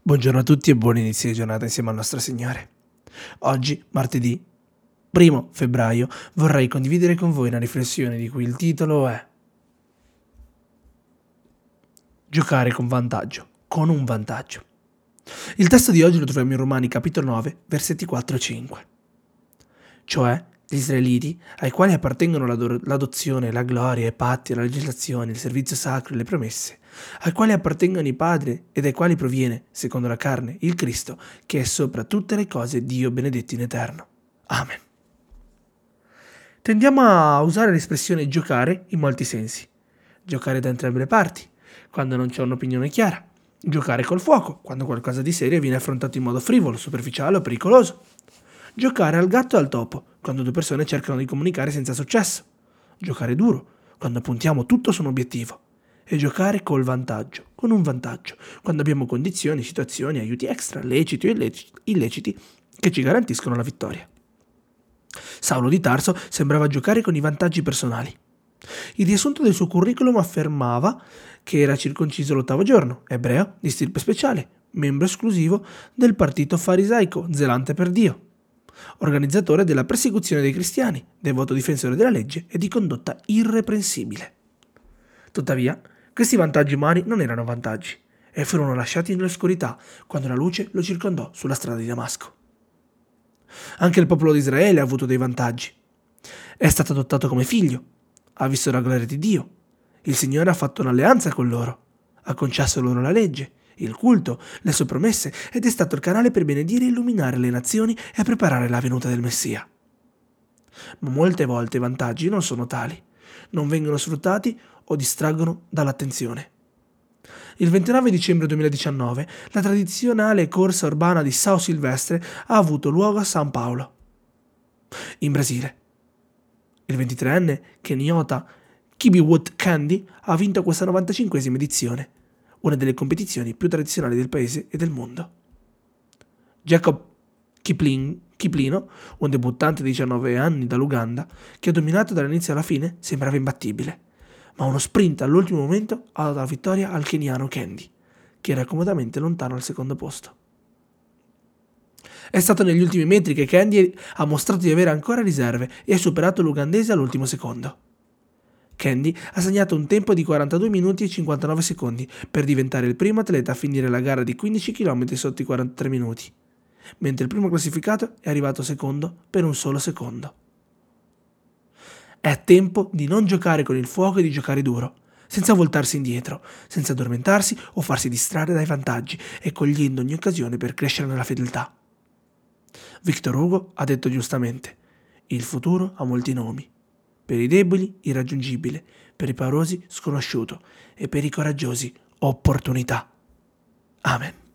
Buongiorno a tutti e buon inizio di giornata insieme al nostro Signore. Oggi, martedì 1 febbraio, vorrei condividere con voi una riflessione di cui il titolo è Giocare con vantaggio, con un vantaggio. Il testo di oggi lo troviamo in Romani capitolo 9, versetti 4 e 5. Cioè, gli israeliti, ai quali appartengono l'adozione, la gloria, i patti, la legislazione, il servizio sacro e le promesse, ai quali appartengono i padri e dai quali proviene, secondo la carne, il Cristo, che è sopra tutte le cose Dio benedetto in eterno. Amen. Tendiamo a usare l'espressione giocare in molti sensi. Giocare da entrambe le parti, quando non c'è un'opinione chiara. Giocare col fuoco, quando qualcosa di serio viene affrontato in modo frivolo, superficiale o pericoloso Giocare al gatto e al topo, quando due persone cercano di comunicare senza successo. Giocare duro, quando puntiamo tutto su un obiettivo. E giocare col vantaggio, con un vantaggio, quando abbiamo condizioni, situazioni, aiuti extra, leciti o illeciti, che ci garantiscono la vittoria. Saulo di Tarso sembrava giocare con i vantaggi personali. Il riassunto del suo curriculum affermava che era circonciso l'ottavo giorno, ebreo, di stirpe speciale, membro esclusivo del partito farisaico, zelante per Dio organizzatore della persecuzione dei cristiani, devoto difensore della legge e di condotta irreprensibile. Tuttavia, questi vantaggi umani non erano vantaggi e furono lasciati nell'oscurità quando la luce lo circondò sulla strada di Damasco. Anche il popolo di Israele ha avuto dei vantaggi. È stato adottato come figlio, ha visto la gloria di Dio, il Signore ha fatto un'alleanza con loro, ha concesso loro la legge il culto, le sue promesse ed è stato il canale per benedire e illuminare le nazioni e preparare la venuta del Messia. Ma molte volte i vantaggi non sono tali, non vengono sfruttati o distraggono dall'attenzione. Il 29 dicembre 2019 la tradizionale corsa urbana di Sao Silvestre ha avuto luogo a San Paolo, in Brasile. Il 23enne Kenyota Kibiwot Candy ha vinto questa 95esima edizione una delle competizioni più tradizionali del paese e del mondo. Jacob Kipling, Kiplino, un debuttante di 19 anni dall'Uganda, che ha dominato dall'inizio alla fine, sembrava imbattibile, ma uno sprint all'ultimo momento ha dato la vittoria al keniano Candy, che era comodamente lontano al secondo posto. È stato negli ultimi metri che Candy ha mostrato di avere ancora riserve e ha superato l'ugandese all'ultimo secondo. Candy ha segnato un tempo di 42 minuti e 59 secondi per diventare il primo atleta a finire la gara di 15 km sotto i 43 minuti, mentre il primo classificato è arrivato secondo per un solo secondo. È tempo di non giocare con il fuoco e di giocare duro, senza voltarsi indietro, senza addormentarsi o farsi distrarre dai vantaggi e cogliendo ogni occasione per crescere nella fedeltà. Victor Hugo ha detto giustamente, il futuro ha molti nomi per i deboli irraggiungibile, per i paurosi sconosciuto e per i coraggiosi opportunità. Amen.